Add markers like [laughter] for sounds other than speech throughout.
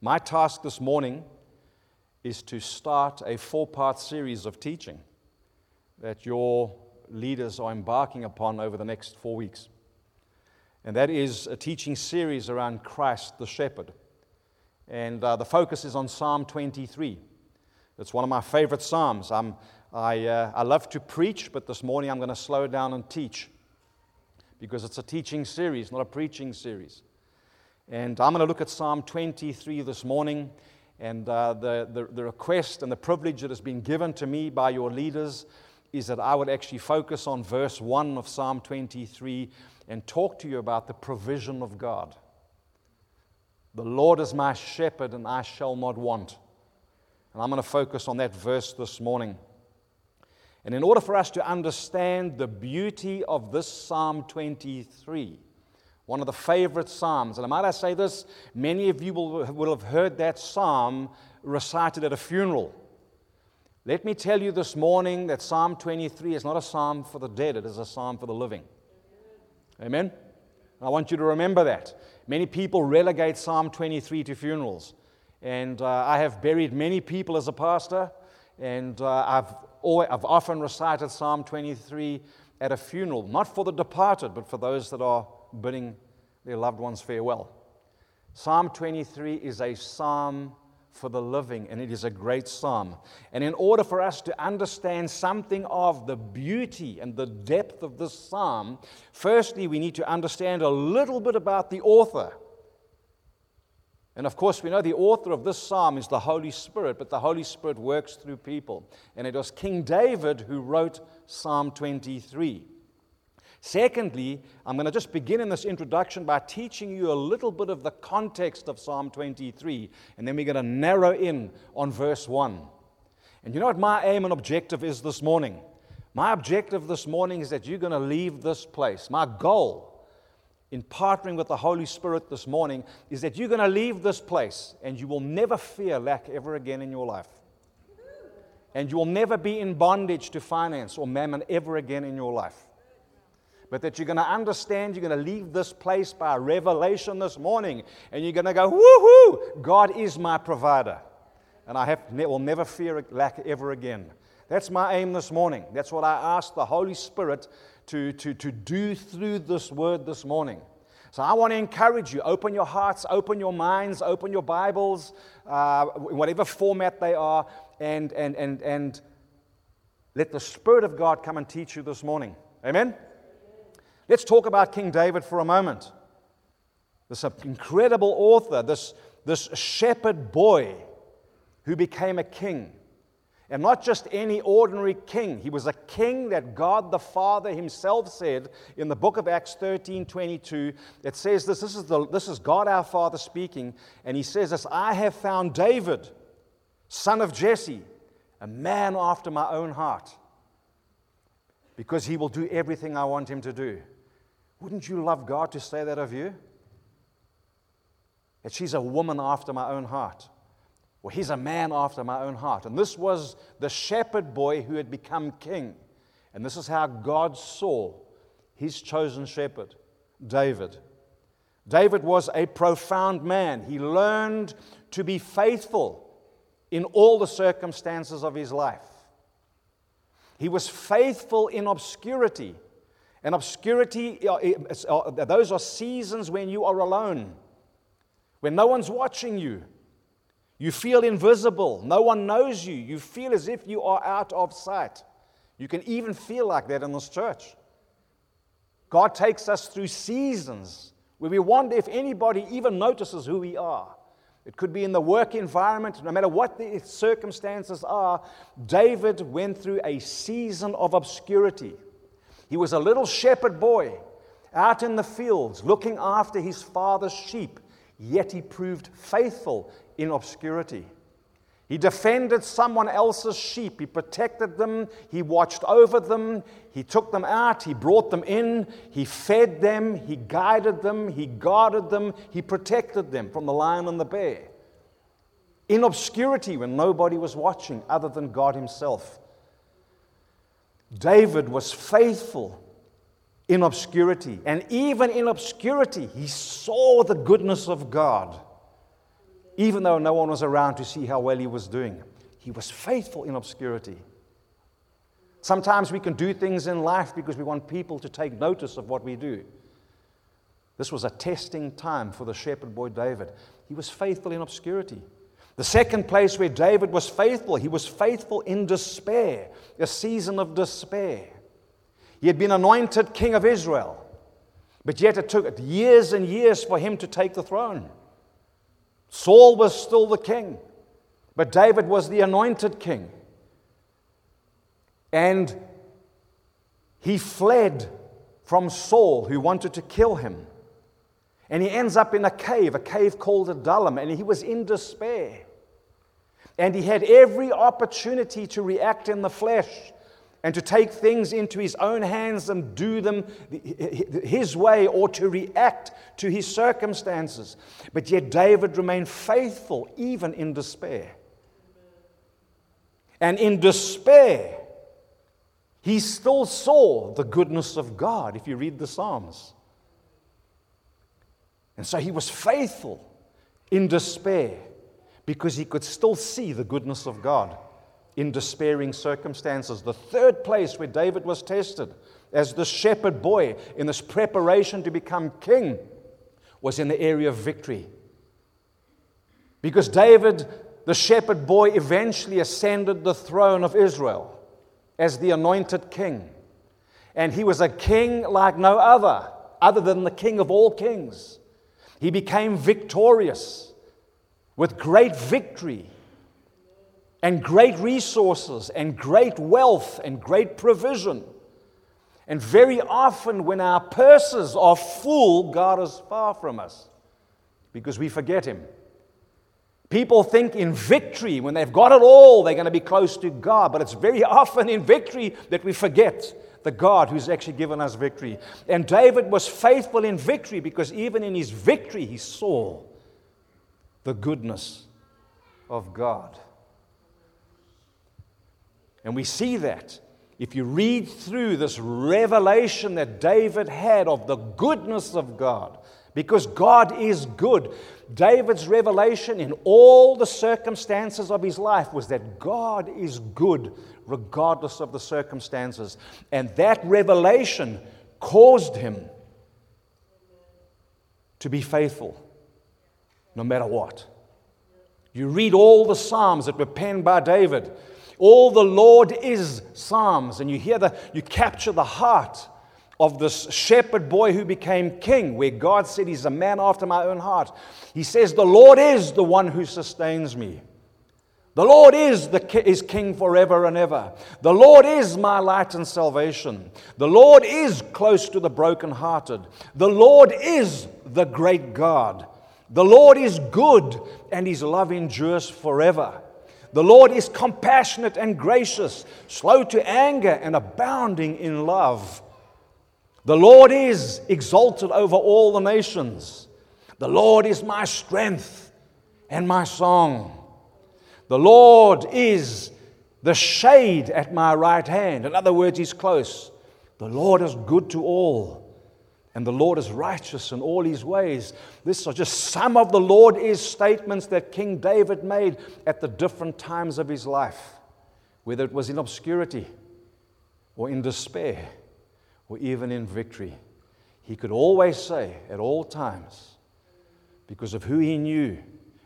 My task this morning is to start a four part series of teaching that your leaders are embarking upon over the next four weeks. And that is a teaching series around Christ the shepherd. And uh, the focus is on Psalm 23. It's one of my favorite Psalms. I'm, I, uh, I love to preach, but this morning I'm going to slow down and teach because it's a teaching series, not a preaching series. And I'm going to look at Psalm 23 this morning. And uh, the, the, the request and the privilege that has been given to me by your leaders is that I would actually focus on verse 1 of Psalm 23 and talk to you about the provision of God. The Lord is my shepherd, and I shall not want. And I'm going to focus on that verse this morning. And in order for us to understand the beauty of this Psalm 23, one of the favorite Psalms, and might I say this, many of you will, will have heard that Psalm recited at a funeral. Let me tell you this morning that Psalm 23 is not a psalm for the dead, it is a psalm for the living. Amen? I want you to remember that. Many people relegate Psalm 23 to funerals. And uh, I have buried many people as a pastor, and uh, I've, always, I've often recited Psalm 23 at a funeral, not for the departed, but for those that are bidding their loved ones farewell. Psalm 23 is a psalm for the living, and it is a great psalm. And in order for us to understand something of the beauty and the depth of this psalm, firstly, we need to understand a little bit about the author. And of course, we know the author of this psalm is the Holy Spirit, but the Holy Spirit works through people. And it was King David who wrote Psalm 23. Secondly, I'm going to just begin in this introduction by teaching you a little bit of the context of Psalm 23, and then we're going to narrow in on verse 1. And you know what my aim and objective is this morning? My objective this morning is that you're going to leave this place. My goal in partnering with the Holy Spirit this morning is that you're going to leave this place and you will never fear lack ever again in your life. And you will never be in bondage to finance or mammon ever again in your life but that you're going to understand, you're going to leave this place by revelation this morning, and you're going to go, woohoo, God is my provider. And I have, will never fear lack ever again. That's my aim this morning. That's what I ask the Holy Spirit to, to, to do through this word this morning. So I want to encourage you open your hearts, open your minds, open your Bibles, uh, whatever format they are, and, and, and, and let the Spirit of God come and teach you this morning. Amen? Let's talk about King David for a moment. This incredible author, this, this shepherd boy who became a king. And not just any ordinary king. He was a king that God the Father himself said in the book of Acts 13 22. It says this this is, the, this is God our Father speaking. And he says this I have found David, son of Jesse, a man after my own heart, because he will do everything I want him to do. Wouldn't you love God to say that of you? That she's a woman after my own heart. Well, he's a man after my own heart. And this was the shepherd boy who had become king. And this is how God saw his chosen shepherd, David. David was a profound man. He learned to be faithful in all the circumstances of his life. He was faithful in obscurity and obscurity, uh, uh, those are seasons when you are alone, when no one's watching you. You feel invisible. No one knows you. You feel as if you are out of sight. You can even feel like that in this church. God takes us through seasons where we wonder if anybody even notices who we are. It could be in the work environment, no matter what the circumstances are. David went through a season of obscurity. He was a little shepherd boy out in the fields looking after his father's sheep, yet he proved faithful in obscurity. He defended someone else's sheep. He protected them. He watched over them. He took them out. He brought them in. He fed them. He guided them. He guarded them. He protected them from the lion and the bear. In obscurity, when nobody was watching other than God Himself. David was faithful in obscurity. And even in obscurity, he saw the goodness of God. even though no one was around to see how well he was doing. He was faithful in obscurity. Sometimes we can do things in life because we want people to take notice of what we do. This was a testing time for the shepherd boy David. He was faithful in obscurity. The second place where David was faithful, he was faithful in despair, a season of despair. He had been anointed king of Israel, but yet it took years and years for him to take the throne. Saul was still the king, but David was the anointed king. And he fled from Saul, who wanted to kill him. And he ends up in a cave, a cave called Adullam, and he was in despair. And he had every opportunity to react in the flesh and to take things into his own hands and do them his way or to react to his circumstances. But yet David remained faithful even in despair. And in despair, he still saw the goodness of God, if you read the Psalms. And so he was faithful in despair because he could still see the goodness of God in despairing circumstances. The third place where David was tested as the shepherd boy in this preparation to become king was in the area of victory. Because David, the shepherd boy, eventually ascended the throne of Israel as the anointed king. And he was a king like no other, other than the king of all kings. He became victorious with great victory and great resources and great wealth and great provision. And very often, when our purses are full, God is far from us because we forget Him. People think in victory, when they've got it all, they're going to be close to God. But it's very often in victory that we forget the God who's actually given us victory. And David was faithful in victory because even in his victory, he saw the goodness of God. And we see that if you read through this revelation that David had of the goodness of God, because God is good. David's revelation in all the circumstances of his life was that God is good regardless of the circumstances. And that revelation caused him to be faithful no matter what. You read all the Psalms that were penned by David, all the Lord is Psalms, and you hear the, you capture the heart of this shepherd boy who became king, where God said, He's a man after my own heart. He says, The Lord is the one who sustains me. The Lord is, the, is king forever and ever. The Lord is my light and salvation. The Lord is close to the brokenhearted. The Lord is the great God. The Lord is good, and his love endures forever. The Lord is compassionate and gracious, slow to anger, and abounding in love. The Lord is exalted over all the nations. The Lord is my strength and my song. The Lord is the shade at my right hand. In other words, He's close. The Lord is good to all, and the Lord is righteous in all His ways. This are just some of the Lord is statements that King David made at the different times of his life, whether it was in obscurity or in despair or even in victory. He could always say at all times, because of who he knew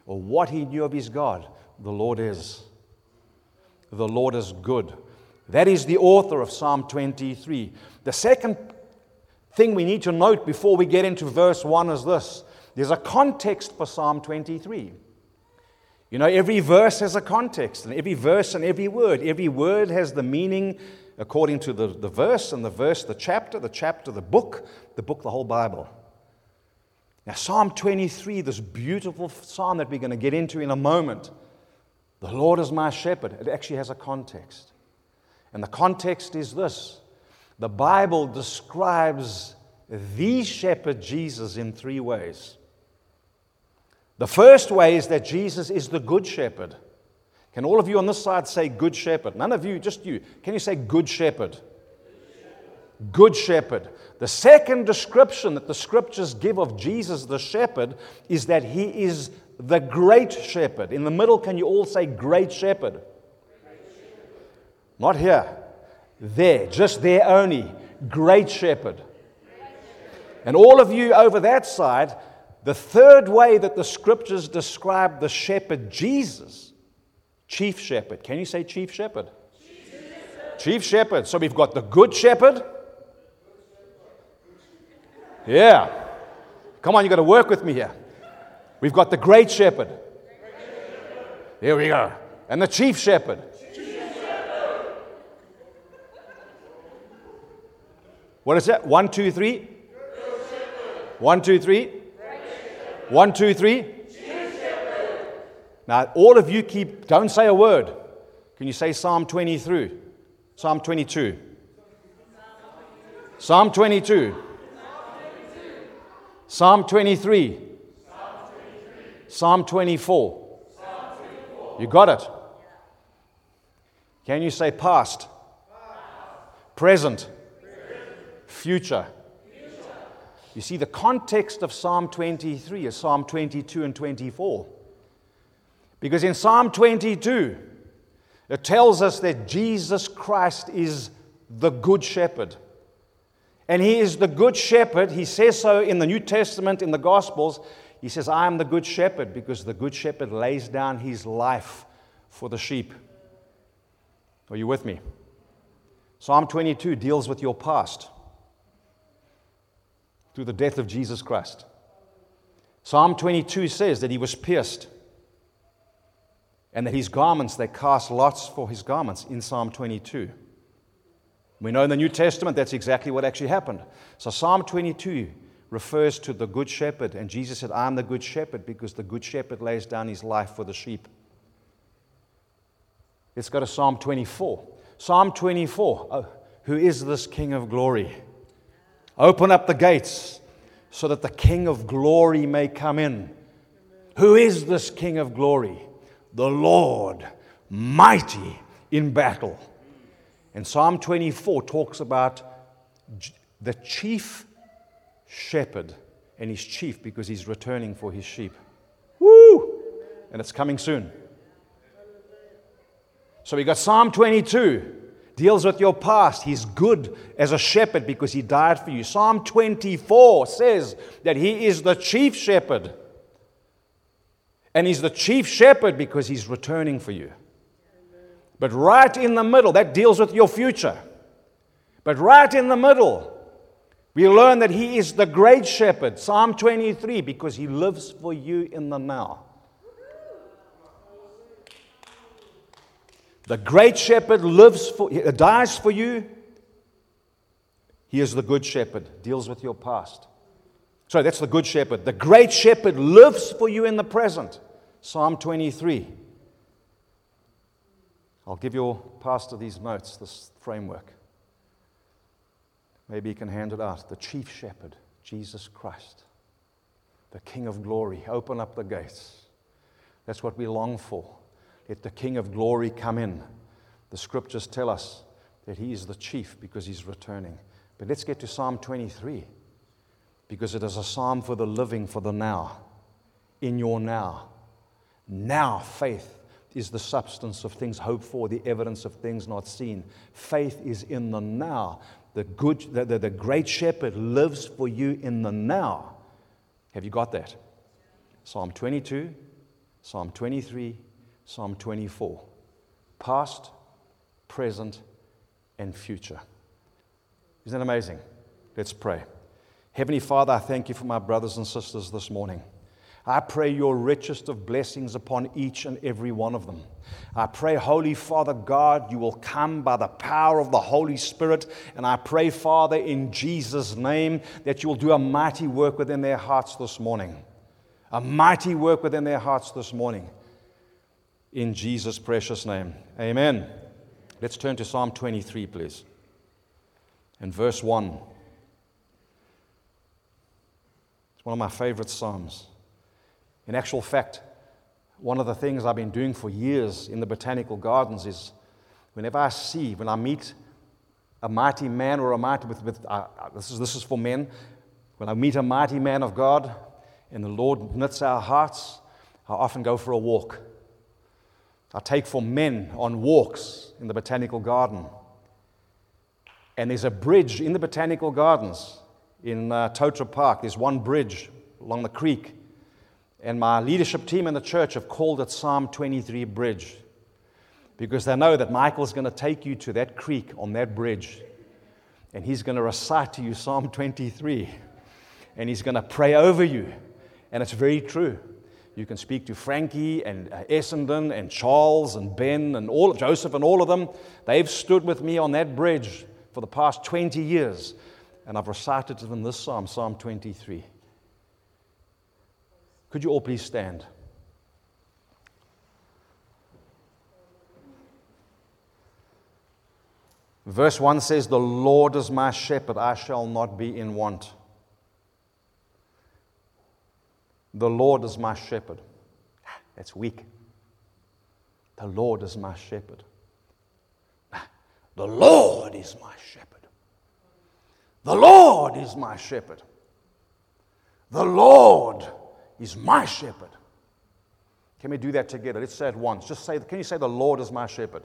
or what he knew of his God, the Lord is. The Lord is good. That is the author of Psalm 23. The second thing we need to note before we get into verse 1 is this there's a context for Psalm 23. You know, every verse has a context, and every verse and every word, every word has the meaning according to the, the verse, and the verse, the chapter, the chapter, the book, the book, the whole Bible. Now, Psalm 23, this beautiful psalm that we're going to get into in a moment, the Lord is my shepherd, it actually has a context. And the context is this the Bible describes the shepherd Jesus in three ways. The first way is that Jesus is the good shepherd. Can all of you on this side say good shepherd? None of you, just you. Can you say good shepherd? Good shepherd. The second description that the scriptures give of Jesus the shepherd is that he is the great shepherd. In the middle, can you all say great shepherd? Not here. There, just there only. Great shepherd. And all of you over that side, the third way that the scriptures describe the shepherd, Jesus, chief shepherd. Can you say chief shepherd? Chief shepherd. Chief shepherd. So we've got the good shepherd. Yeah. Come on, you've got to work with me here. We've got the great shepherd. Here we go. And the chief shepherd. What is that? One, two, three. One, two, three. One, two, three. Now, all of you keep, don't say a word. Can you say Psalm 23? Psalm 22. Psalm 22. Psalm 23. Psalm 24. You got it? Can you say past? Present? Future? You see, the context of Psalm 23 is Psalm 22 and 24. Because in Psalm 22, it tells us that Jesus Christ is the Good Shepherd. And He is the Good Shepherd. He says so in the New Testament, in the Gospels. He says, I am the Good Shepherd because the Good Shepherd lays down His life for the sheep. Are you with me? Psalm 22 deals with your past through the death of Jesus Christ. Psalm 22 says that he was pierced and that his garments, they cast lots for his garments in Psalm 22. We know in the New Testament that's exactly what actually happened. So Psalm 22 refers to the Good Shepherd, and Jesus said, I'm the Good Shepherd because the Good Shepherd lays down his life for the sheep. Let's go to Psalm 24. Psalm 24. Oh, who is this King of glory? Open up the gates so that the King of glory may come in. Who is this King of glory? The Lord, mighty in battle. And Psalm 24 talks about the chief shepherd, and his chief because he's returning for his sheep. Woo! And it's coming soon. So we got Psalm 22 deals with your past. He's good as a shepherd because he died for you. Psalm 24 says that he is the chief shepherd. And he's the chief shepherd because he's returning for you. But right in the middle, that deals with your future. But right in the middle, we learn that he is the great shepherd, Psalm 23, because he lives for you in the now. The great shepherd lives for, dies for you. He is the good shepherd, deals with your past. Sorry, that's the good shepherd. The great shepherd lives for you in the present. Psalm 23. I'll give your pastor these notes, this framework. Maybe he can hand it out. The chief shepherd, Jesus Christ, the King of glory. Open up the gates. That's what we long for. Let the King of glory come in. The scriptures tell us that he is the chief because he's returning. But let's get to Psalm 23 because it is a psalm for the living, for the now, in your now. Now, faith is the substance of things hoped for, the evidence of things not seen. Faith is in the now. The, good, the, the, the great shepherd lives for you in the now. Have you got that? Psalm 22, Psalm 23, Psalm 24. Past, present, and future. Isn't that amazing? Let's pray. Heavenly Father, I thank you for my brothers and sisters this morning. I pray your richest of blessings upon each and every one of them. I pray, Holy Father God, you will come by the power of the Holy Spirit. And I pray, Father, in Jesus' name, that you will do a mighty work within their hearts this morning. A mighty work within their hearts this morning. In Jesus' precious name. Amen. Let's turn to Psalm 23, please. In verse 1. It's one of my favorite Psalms. In actual fact, one of the things I've been doing for years in the botanical gardens is whenever I see, when I meet a mighty man or a mighty, with, with uh, uh, this, is, this is for men, when I meet a mighty man of God and the Lord knits our hearts, I often go for a walk. I take for men on walks in the botanical garden. And there's a bridge in the botanical gardens in uh, Towtra Park. There's one bridge along the creek. And my leadership team in the church have called it Psalm 23 Bridge because they know that Michael's going to take you to that creek on that bridge and he's going to recite to you Psalm 23 and he's going to pray over you. And it's very true. You can speak to Frankie and uh, Essendon and Charles and Ben and all Joseph and all of them. They've stood with me on that bridge for the past 20 years, and I've recited to them this psalm, Psalm 23. Could you all please stand? Verse 1 says, The Lord is my shepherd, I shall not be in want. The Lord is my shepherd. That's weak. The Lord is my shepherd. The Lord is my shepherd. The Lord is my shepherd. The Lord is my shepherd. Can we do that together? Let's say it once. Just say, can you say, The Lord is my shepherd?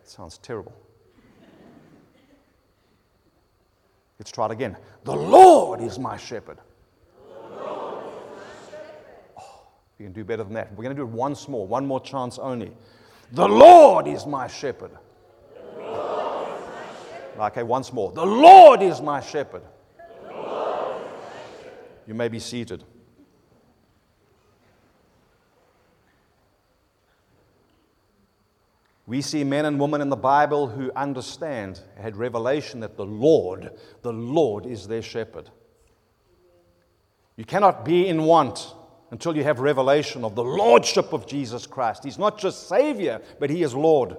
It sounds terrible. Let's try it again. The Lord is my shepherd. Oh, we can do better than that. We're going to do it once more, one more chance only. The Lord is my shepherd. Okay, once more. The Lord is my shepherd. You may be seated. We see men and women in the Bible who understand, had revelation that the Lord, the Lord is their shepherd. You cannot be in want until you have revelation of the Lordship of Jesus Christ. He's not just Savior, but He is Lord.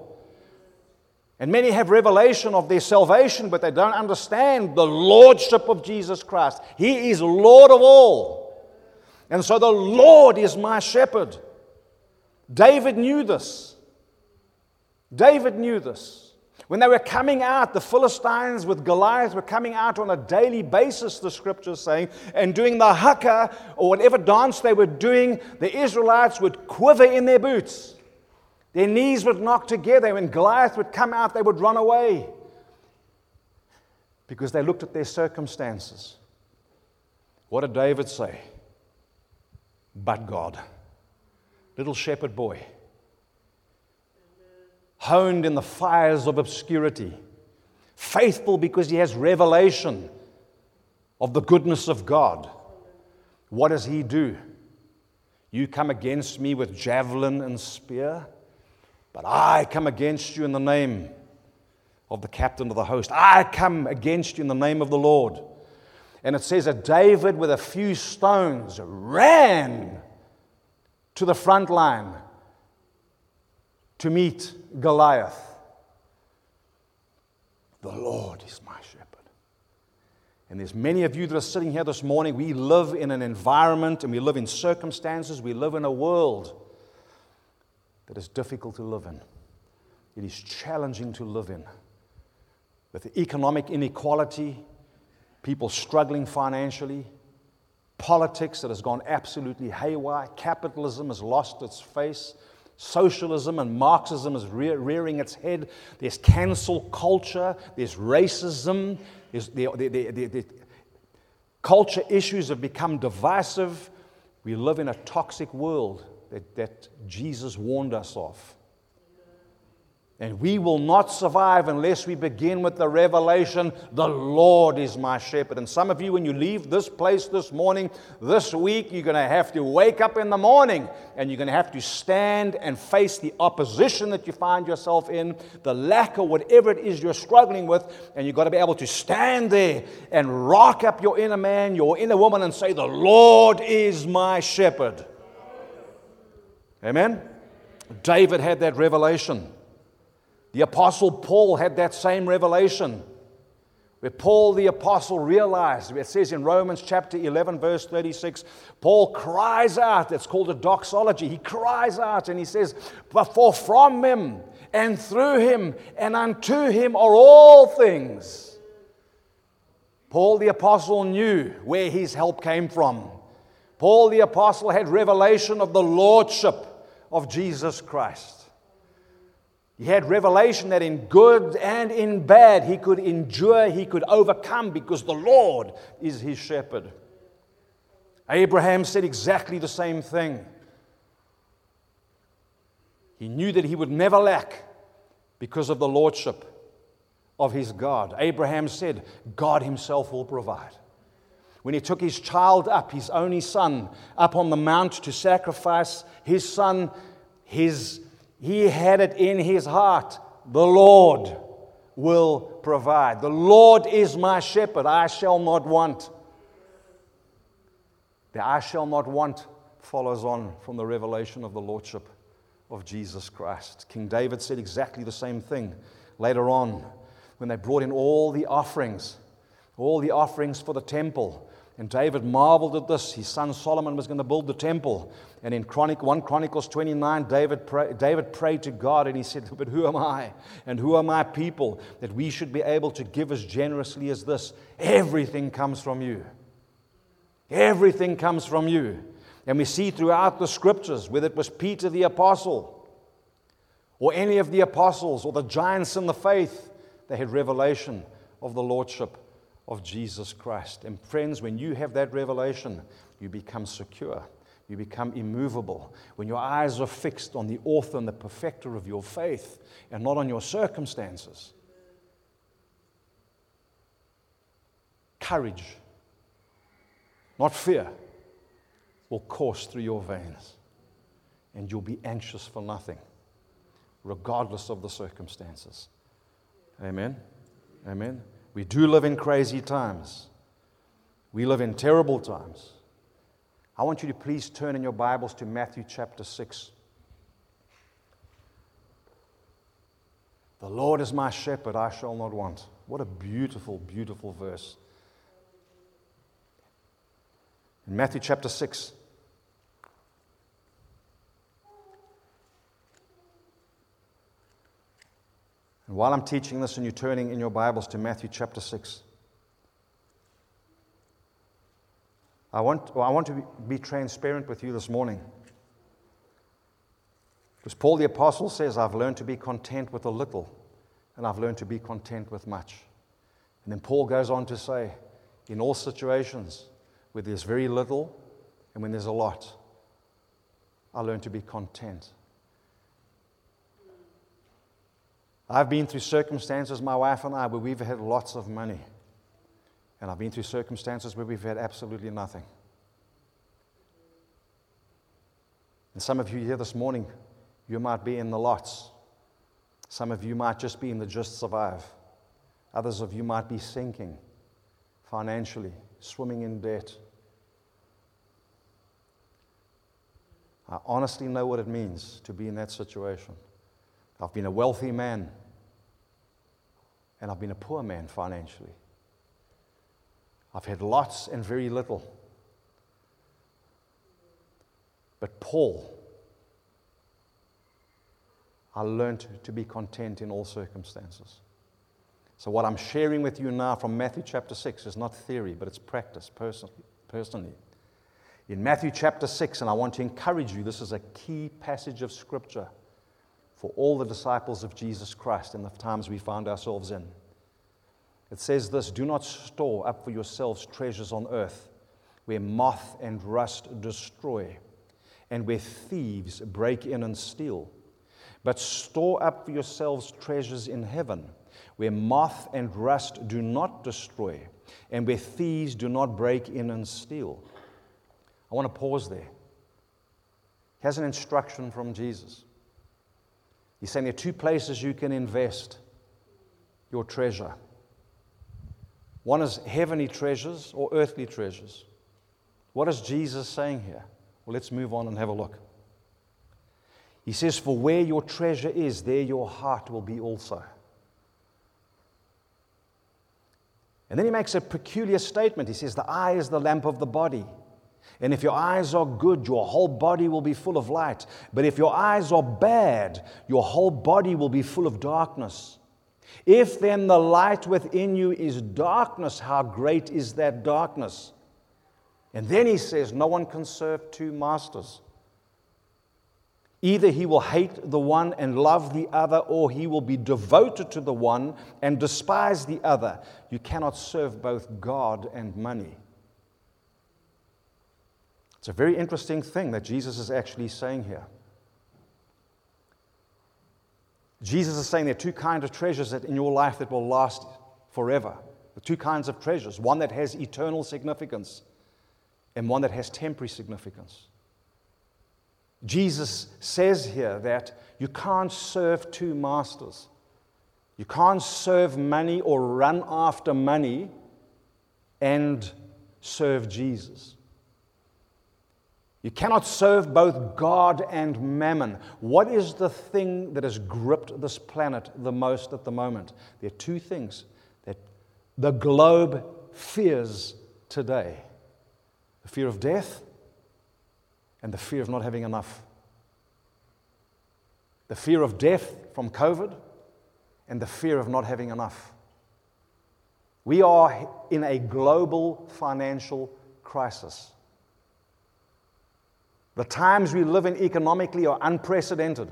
And many have revelation of their salvation, but they don't understand the Lordship of Jesus Christ. He is Lord of all. And so the Lord is my shepherd. David knew this. David knew this. When they were coming out, the Philistines with Goliath were coming out on a daily basis, the scriptures saying, and doing the haka or whatever dance they were doing, the Israelites would quiver in their boots. Their knees would knock together. When Goliath would come out, they would run away because they looked at their circumstances. What did David say? But God. Little shepherd boy honed in the fires of obscurity, faithful because he has revelation of the goodness of God. What does he do? You come against me with javelin and spear, but I come against you in the name of the captain of the host. I come against you in the name of the Lord. And it says that David, with a few stones, ran to the front line to meet Goliath. The Lord is my shepherd. And there's many of you that are sitting here this morning. We live in an environment and we live in circumstances, we live in a world that is difficult to live in. It is challenging to live in. With economic inequality, people struggling financially, politics that has gone absolutely haywire, capitalism has lost its face, Socialism and Marxism is rearing its head. There's cancel culture. There's racism. There's the, the, the, the, culture issues have become divisive. We live in a toxic world that, that Jesus warned us of. And we will not survive unless we begin with the revelation the Lord is my shepherd. And some of you, when you leave this place this morning, this week, you're going to have to wake up in the morning and you're going to have to stand and face the opposition that you find yourself in, the lack of whatever it is you're struggling with. And you've got to be able to stand there and rock up your inner man, your inner woman, and say, The Lord is my shepherd. Amen? David had that revelation. The Apostle Paul had that same revelation. Where Paul the Apostle realized, it says in Romans chapter 11, verse 36, Paul cries out, it's called a doxology. He cries out and he says, For from him and through him and unto him are all things. Paul the Apostle knew where his help came from. Paul the Apostle had revelation of the Lordship of Jesus Christ. He had revelation that in good and in bad he could endure, he could overcome because the Lord is his shepherd. Abraham said exactly the same thing. He knew that he would never lack because of the lordship of his God. Abraham said, God himself will provide. When he took his child up, his only son, up on the mount to sacrifice his son, his, he had it in his heart the Lord will provide. The Lord is my shepherd, I shall not want. The I shall not want follows on from the revelation of the Lordship of Jesus Christ. King David said exactly the same thing later on when they brought in all the offerings, all the offerings for the temple. And David marveled at this. His son Solomon was going to build the temple. And in Chronic, 1 Chronicles 29, David, pray, David prayed to God and he said, [laughs] But who am I? And who are my people that we should be able to give as generously as this? Everything comes from you. Everything comes from you. And we see throughout the scriptures, whether it was Peter the apostle or any of the apostles or the giants in the faith, they had revelation of the lordship of Jesus Christ. And friends, when you have that revelation, you become secure. You become immovable. When your eyes are fixed on the author and the perfecter of your faith and not on your circumstances. Courage not fear, will course through your veins. And you'll be anxious for nothing, regardless of the circumstances. Amen. Amen. We do live in crazy times. We live in terrible times. I want you to please turn in your Bibles to Matthew chapter 6. The Lord is my shepherd, I shall not want. What a beautiful, beautiful verse. in Matthew chapter 6. And while I'm teaching this and you're turning in your Bibles to Matthew chapter 6, I want, well, I want to be transparent with you this morning. Because Paul the Apostle says, I've learned to be content with a little, and I've learned to be content with much. And then Paul goes on to say, in all situations, where there's very little and when there's a lot. I learn to be content. I've been through circumstances, my wife and I, where we've had lots of money. And I've been through circumstances where we've had absolutely nothing. And some of you here this morning, you might be in the lots. Some of you might just be in the just survive. Others of you might be sinking financially, swimming in debt. I honestly know what it means to be in that situation. I've been a wealthy man, and I've been a poor man financially. I've had lots and very little. But Paul, I learned to be content in all circumstances. So, what I'm sharing with you now from Matthew chapter 6 is not theory, but it's practice personally. in Matthew chapter 6, and I want to encourage you, this is a key passage of Scripture for all the disciples of Jesus Christ in the times we find ourselves in. It says this Do not store up for yourselves treasures on earth where moth and rust destroy, and where thieves break in and steal. But store up for yourselves treasures in heaven, where moth and rust do not destroy, and where thieves do not break in and steal. I want to pause there. He has an instruction from Jesus. He's saying there are two places you can invest your treasure. One is heavenly treasures or earthly treasures. What is Jesus saying here? Well, let's move on and have a look. He says, For where your treasure is, there your heart will be also. And then he makes a peculiar statement. He says, The eye is the lamp of the body. And if your eyes are good, your whole body will be full of light. But if your eyes are bad, your whole body will be full of darkness. If then the light within you is darkness, how great is that darkness? And then he says, No one can serve two masters. Either he will hate the one and love the other, or he will be devoted to the one and despise the other. You cannot serve both God and money. It's a very interesting thing that Jesus is actually saying here. Jesus is saying there are two kinds of treasures that in your life that will last forever. The two kinds of treasures one that has eternal significance and one that has temporary significance. Jesus says here that you can't serve two masters. You can't serve money or run after money and serve Jesus. You cannot serve both God and mammon. What is the thing that has gripped this planet the most at the moment? There are two things that the globe fears today the fear of death and the fear of not having enough. The fear of death from COVID and the fear of not having enough. We are in a global financial crisis. The times we live in economically are unprecedented.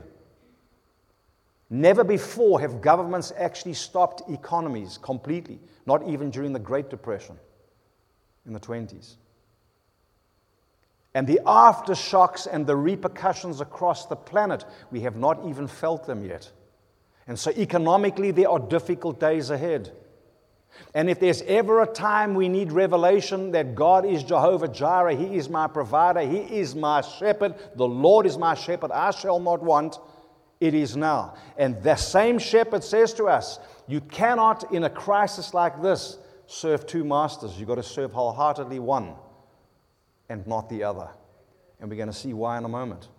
Never before have governments actually stopped economies completely, not even during the Great Depression in the 20s. And the aftershocks and the repercussions across the planet, we have not even felt them yet. And so, economically, there are difficult days ahead. And if there's ever a time we need revelation that God is Jehovah Jireh, He is my provider, He is my shepherd, the Lord is my shepherd, I shall not want, it is now. And the same shepherd says to us, You cannot, in a crisis like this, serve two masters. You've got to serve wholeheartedly one and not the other. And we're going to see why in a moment.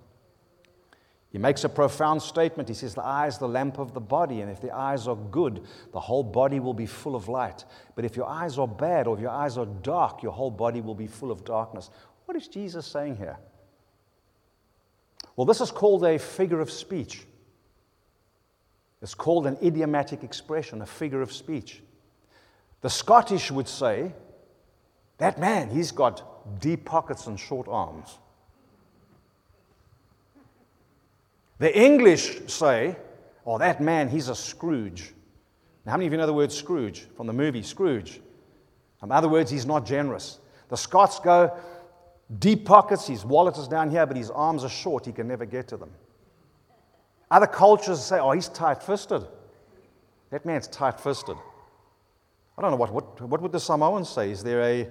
He makes a profound statement. He says, The eye is the lamp of the body, and if the eyes are good, the whole body will be full of light. But if your eyes are bad or if your eyes are dark, your whole body will be full of darkness. What is Jesus saying here? Well, this is called a figure of speech. It's called an idiomatic expression, a figure of speech. The Scottish would say, That man, he's got deep pockets and short arms. The English say, oh, that man, he's a Scrooge. Now, how many of you know the word Scrooge from the movie Scrooge? In other words, he's not generous. The Scots go, deep pockets, his wallet is down here, but his arms are short, he can never get to them. Other cultures say, oh, he's tight fisted. That man's tight fisted. I don't know what, what, what would the Samoans say? Is there a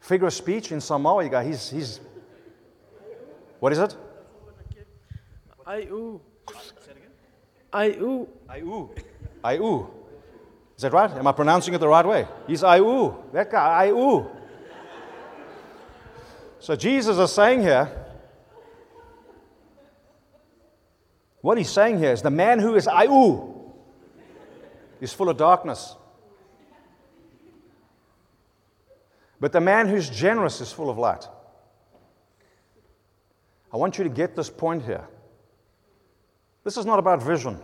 figure of speech in Samoa? You go, he's, he's, what is it? I-oo. I-oo. I-oo. I-oo. Is that right? Am I pronouncing it the right way? He's I-oo. That guy, I-oo. So Jesus is saying here, what he's saying here is the man who is I-oo is full of darkness. But the man who's generous is full of light. I want you to get this point here. This is not about vision,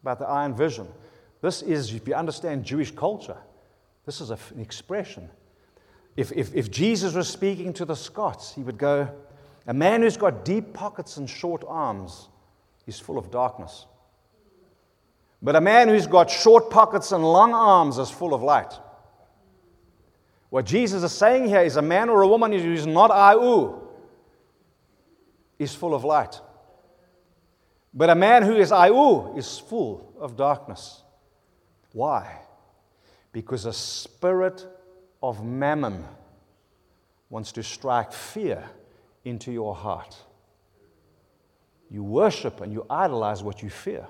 about the iron vision. This is, if you understand Jewish culture, this is an expression. If, if, if Jesus was speaking to the Scots, he would go, A man who's got deep pockets and short arms is full of darkness. But a man who's got short pockets and long arms is full of light. What Jesus is saying here is a man or a woman who's not I-oo is full of light. But a man who is I-oo is full of darkness. Why? Because a spirit of mammon wants to strike fear into your heart. You worship and you idolize what you fear.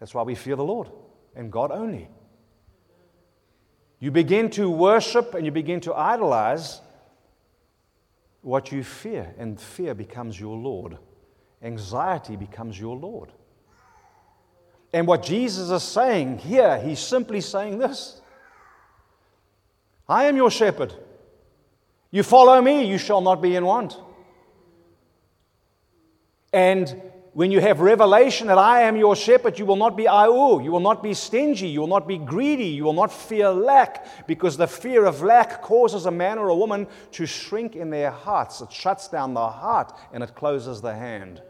That's why we fear the Lord and God only. You begin to worship and you begin to idolize what you fear, and fear becomes your Lord anxiety becomes your Lord. And what Jesus is saying here, he's simply saying this I am your shepherd. You follow me, you shall not be in want. And when you have revelation that I am your shepherd, you will not be IU, you will not be stingy, you will not be greedy, you will not fear lack, because the fear of lack causes a man or a woman to shrink in their hearts. It shuts down the heart and it closes the hand.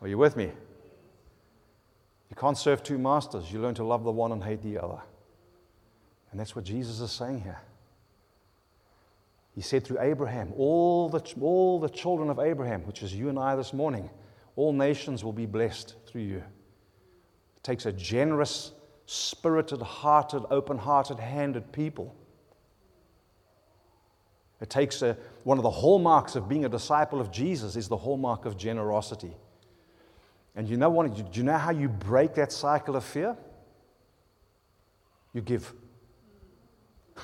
Are you with me? You can't serve two masters. You learn to love the one and hate the other. And that's what Jesus is saying here. He said through Abraham, all the, all the children of Abraham, which is you and I this morning, all nations will be blessed through you. It takes a generous, spirited, hearted, open hearted, handed people. It takes a, one of the hallmarks of being a disciple of Jesus is the hallmark of generosity. And you know what? Do you know how you break that cycle of fear? You give. [laughs]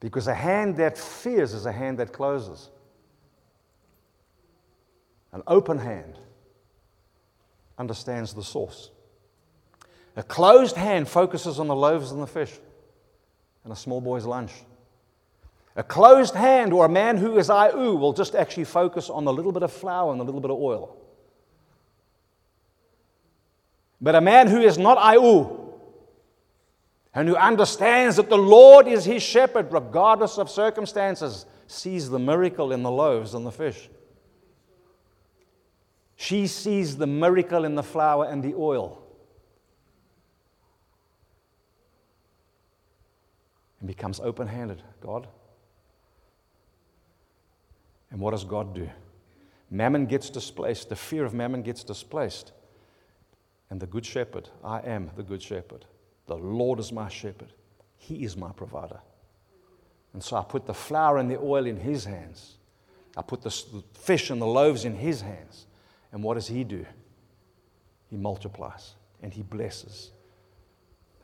Because a hand that fears is a hand that closes. An open hand understands the source. A closed hand focuses on the loaves and the fish and a small boy's lunch. A closed hand or a man who is IU will just actually focus on the little bit of flour and a little bit of oil. But a man who is not IU and who understands that the Lord is his shepherd, regardless of circumstances, sees the miracle in the loaves and the fish. She sees the miracle in the flour and the oil. And becomes open handed. God. And what does God do? Mammon gets displaced. The fear of mammon gets displaced. And the good shepherd, I am the good shepherd, the Lord is my shepherd. He is my provider. And so I put the flour and the oil in his hands. I put the fish and the loaves in his hands. And what does he do? He multiplies and he blesses.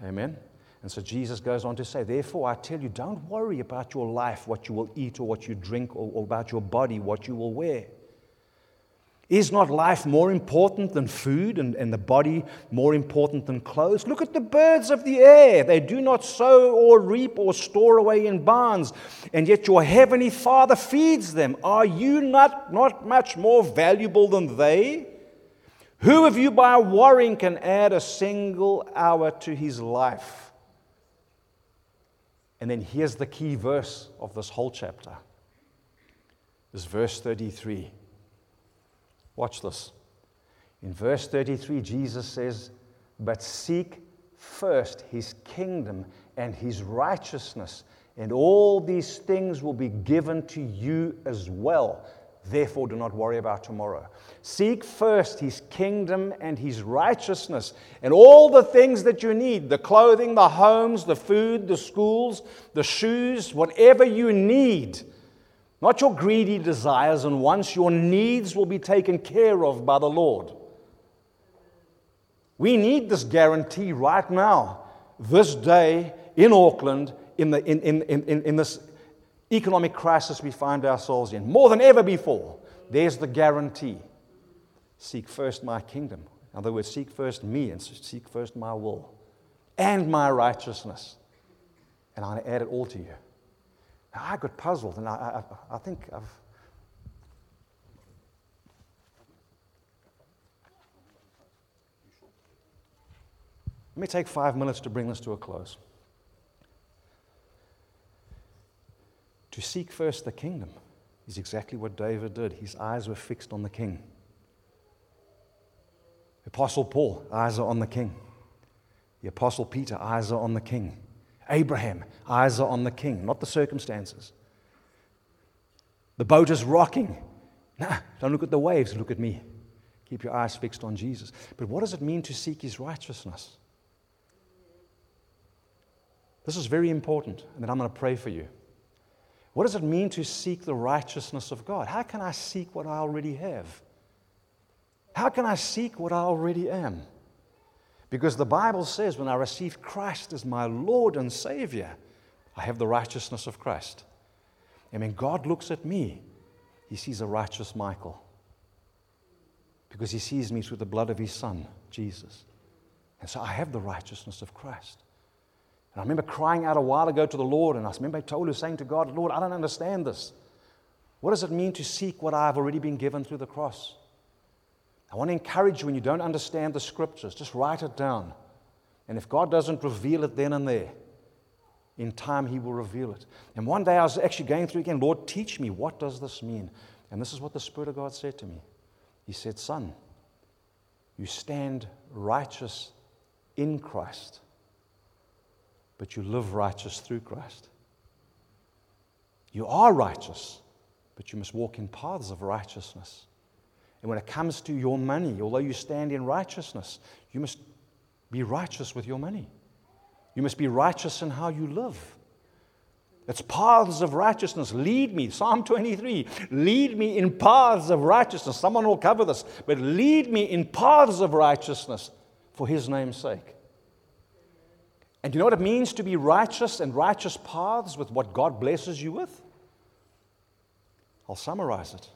Amen. And so Jesus goes on to say, Therefore, I tell you, don't worry about your life, what you will eat or what you drink, or, or about your body, what you will wear. Is not life more important than food and, and the body more important than clothes? Look at the birds of the air. They do not sow or reap or store away in barns, and yet your heavenly Father feeds them. Are you not, not much more valuable than they? Who of you by worrying can add a single hour to his life? And then here's the key verse of this whole chapter. This verse 33. Watch this. In verse 33, Jesus says, But seek first his kingdom and his righteousness, and all these things will be given to you as well. Therefore, do not worry about tomorrow. Seek first his kingdom and his righteousness, and all the things that you need the clothing, the homes, the food, the schools, the shoes, whatever you need not your greedy desires and wants. Your needs will be taken care of by the Lord. We need this guarantee right now, this day in Auckland, in, the, in, in, in, in this economic crisis we find ourselves in. More than ever before, there's the guarantee. Seek first my kingdom. In other words, seek first me and seek first my will and my righteousness. And I'll add it all to you. Ah, I got puzzled, and I, I, I think I've. Let me take five minutes to bring this to a close. To seek first the kingdom is exactly what David did. His eyes were fixed on the king. Apostle Paul, eyes are on the king. The Apostle Peter, eyes are on the king. Abraham, eyes are on the king, not the circumstances. The boat is rocking. Nah, don't look at the waves, look at me. Keep your eyes fixed on Jesus. But what does it mean to seek his righteousness? This is very important, and then I'm going to pray for you. What does it mean to seek the righteousness of God? How can I seek what I already have? How can I seek what I already am? Because the Bible says, when I receive Christ as my Lord and Savior, I have the righteousness of Christ. And when God looks at me, he sees a righteous Michael. Because he sees me through the blood of his Son, Jesus. And so I have the righteousness of Christ. And I remember crying out a while ago to the Lord, and I remember I totally saying to God, Lord, I don't understand this. What does it mean to seek what I've already been given through the cross? I want to encourage you when you don't understand the scriptures, just write it down. And if God doesn't reveal it then and there, in time He will reveal it. And one day I was actually going through again, Lord, teach me, what does this mean? And this is what the Spirit of God said to me. He said, Son, you stand righteous in Christ, but you live righteous through Christ. You are righteous, but you must walk in paths of righteousness. And when it comes to your money, although you stand in righteousness, you must be righteous with your money. You must be righteous in how you live. It's paths of righteousness. Lead me. Psalm 23. Lead me in paths of righteousness. Someone will cover this, but lead me in paths of righteousness for his name's sake. And you know what it means to be righteous and righteous paths with what God blesses you with? I'll summarize it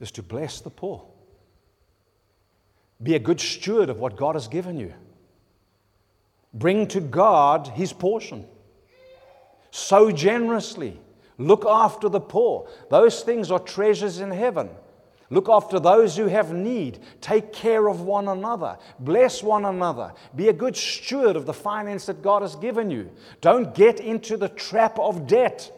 is to bless the poor. Be a good steward of what God has given you. Bring to God his portion. Sow generously. Look after the poor. Those things are treasures in heaven. Look after those who have need. Take care of one another. Bless one another. Be a good steward of the finance that God has given you. Don't get into the trap of debt.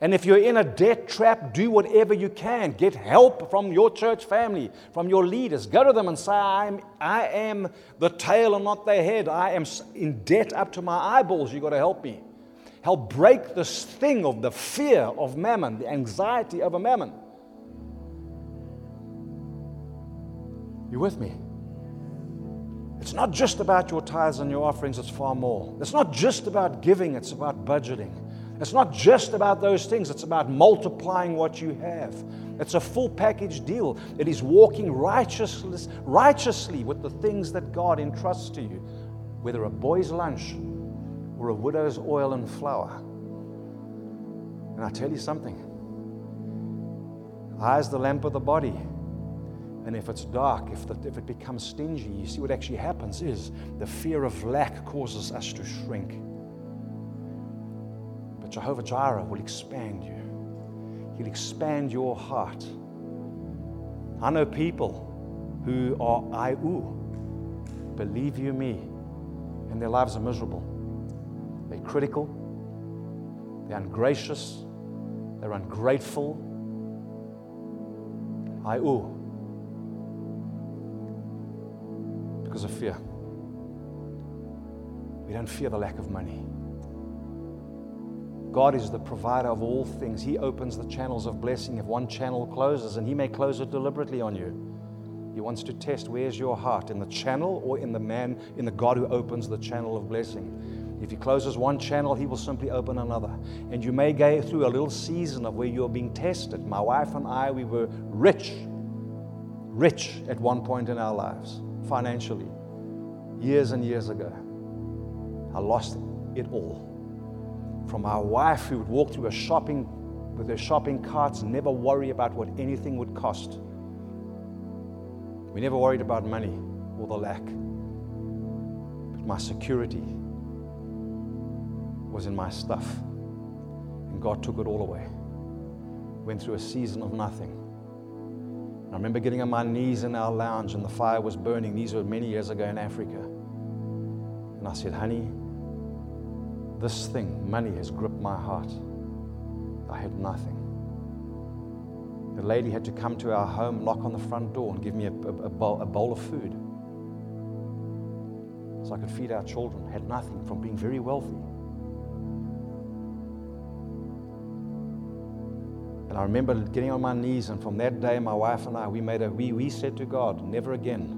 And if you're in a debt trap, do whatever you can. Get help from your church family, from your leaders. Go to them and say, I'm, I am the tail and not the head. I am in debt up to my eyeballs. You've got to help me. Help break this thing of the fear of mammon, the anxiety of a mammon. You with me? It's not just about your tithes and your offerings, it's far more. It's not just about giving, it's about budgeting. It's not just about those things, it's about multiplying what you have. It's a full package deal. It is walking righteously, righteously with the things that God entrusts to you, whether a boy's lunch or a widow's oil and flour. And I tell you something eyes the lamp of the body. And if it's dark, if, the, if it becomes stingy, you see what actually happens is the fear of lack causes us to shrink. But Jehovah Jireh will expand you, He'll expand your heart. I know people who are IU, believe you me, and their lives are miserable. They're critical, they're ungracious, they're ungrateful. IU. Because of fear. We don't fear the lack of money. God is the provider of all things. He opens the channels of blessing. If one channel closes, and He may close it deliberately on you, He wants to test where's your heart in the channel or in the man, in the God who opens the channel of blessing. If He closes one channel, He will simply open another. And you may go through a little season of where you're being tested. My wife and I, we were rich, rich at one point in our lives, financially, years and years ago. I lost it all from our wife who would walk through a shopping with her shopping carts never worry about what anything would cost. We never worried about money or the lack. But my security was in my stuff. And God took it all away. Went through a season of nothing. I remember getting on my knees in our lounge and the fire was burning. These were many years ago in Africa. And I said, honey, this thing, money, has gripped my heart. I had nothing. The lady had to come to our home, knock on the front door, and give me a, a, a, bowl, a bowl of food so I could feed our children. Had nothing from being very wealthy. And I remember getting on my knees, and from that day, my wife and I, we made a we, we said to God, never again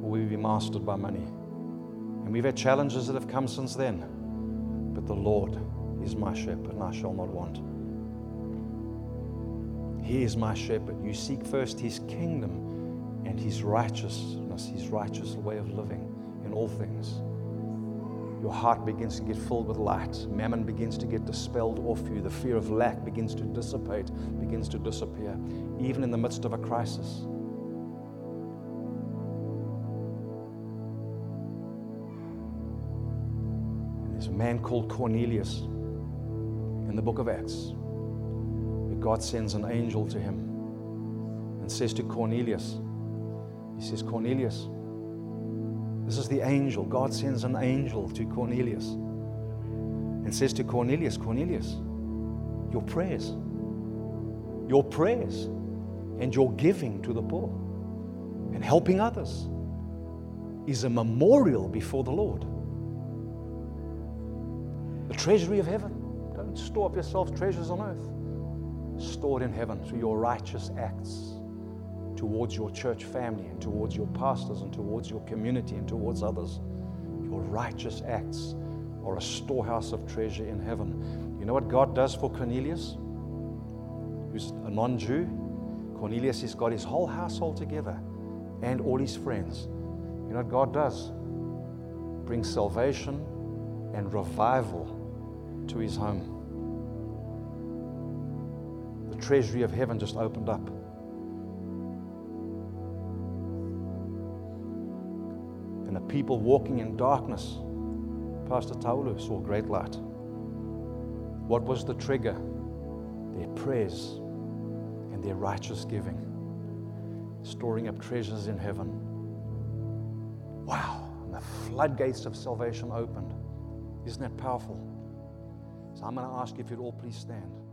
will we be mastered by money. And we've had challenges that have come since then. But the Lord is my shepherd, and I shall not want. He is my shepherd. You seek first his kingdom and his righteousness, his righteous way of living in all things. Your heart begins to get filled with light. Mammon begins to get dispelled off you. The fear of lack begins to dissipate, begins to disappear, even in the midst of a crisis. Man called Cornelius in the book of Acts. God sends an angel to him and says to Cornelius, He says, Cornelius, this is the angel. God sends an angel to Cornelius and says to Cornelius, Cornelius, your prayers, your prayers, and your giving to the poor and helping others is a memorial before the Lord. The treasury of heaven. Don't store up yourselves treasures on earth. Store it in heaven through your righteous acts towards your church family and towards your pastors and towards your community and towards others. Your righteous acts are a storehouse of treasure in heaven. You know what God does for Cornelius, who's a non Jew? Cornelius has got his whole household together and all his friends. You know what God does? Brings salvation and revival to his home. The treasury of heaven just opened up. And the people walking in darkness, Pastor Taulu saw great light. What was the trigger? Their prayers and their righteous giving, storing up treasures in heaven. Wow, and the floodgates of salvation opened. Isn't that powerful? I'm going to ask if you'd all please stand.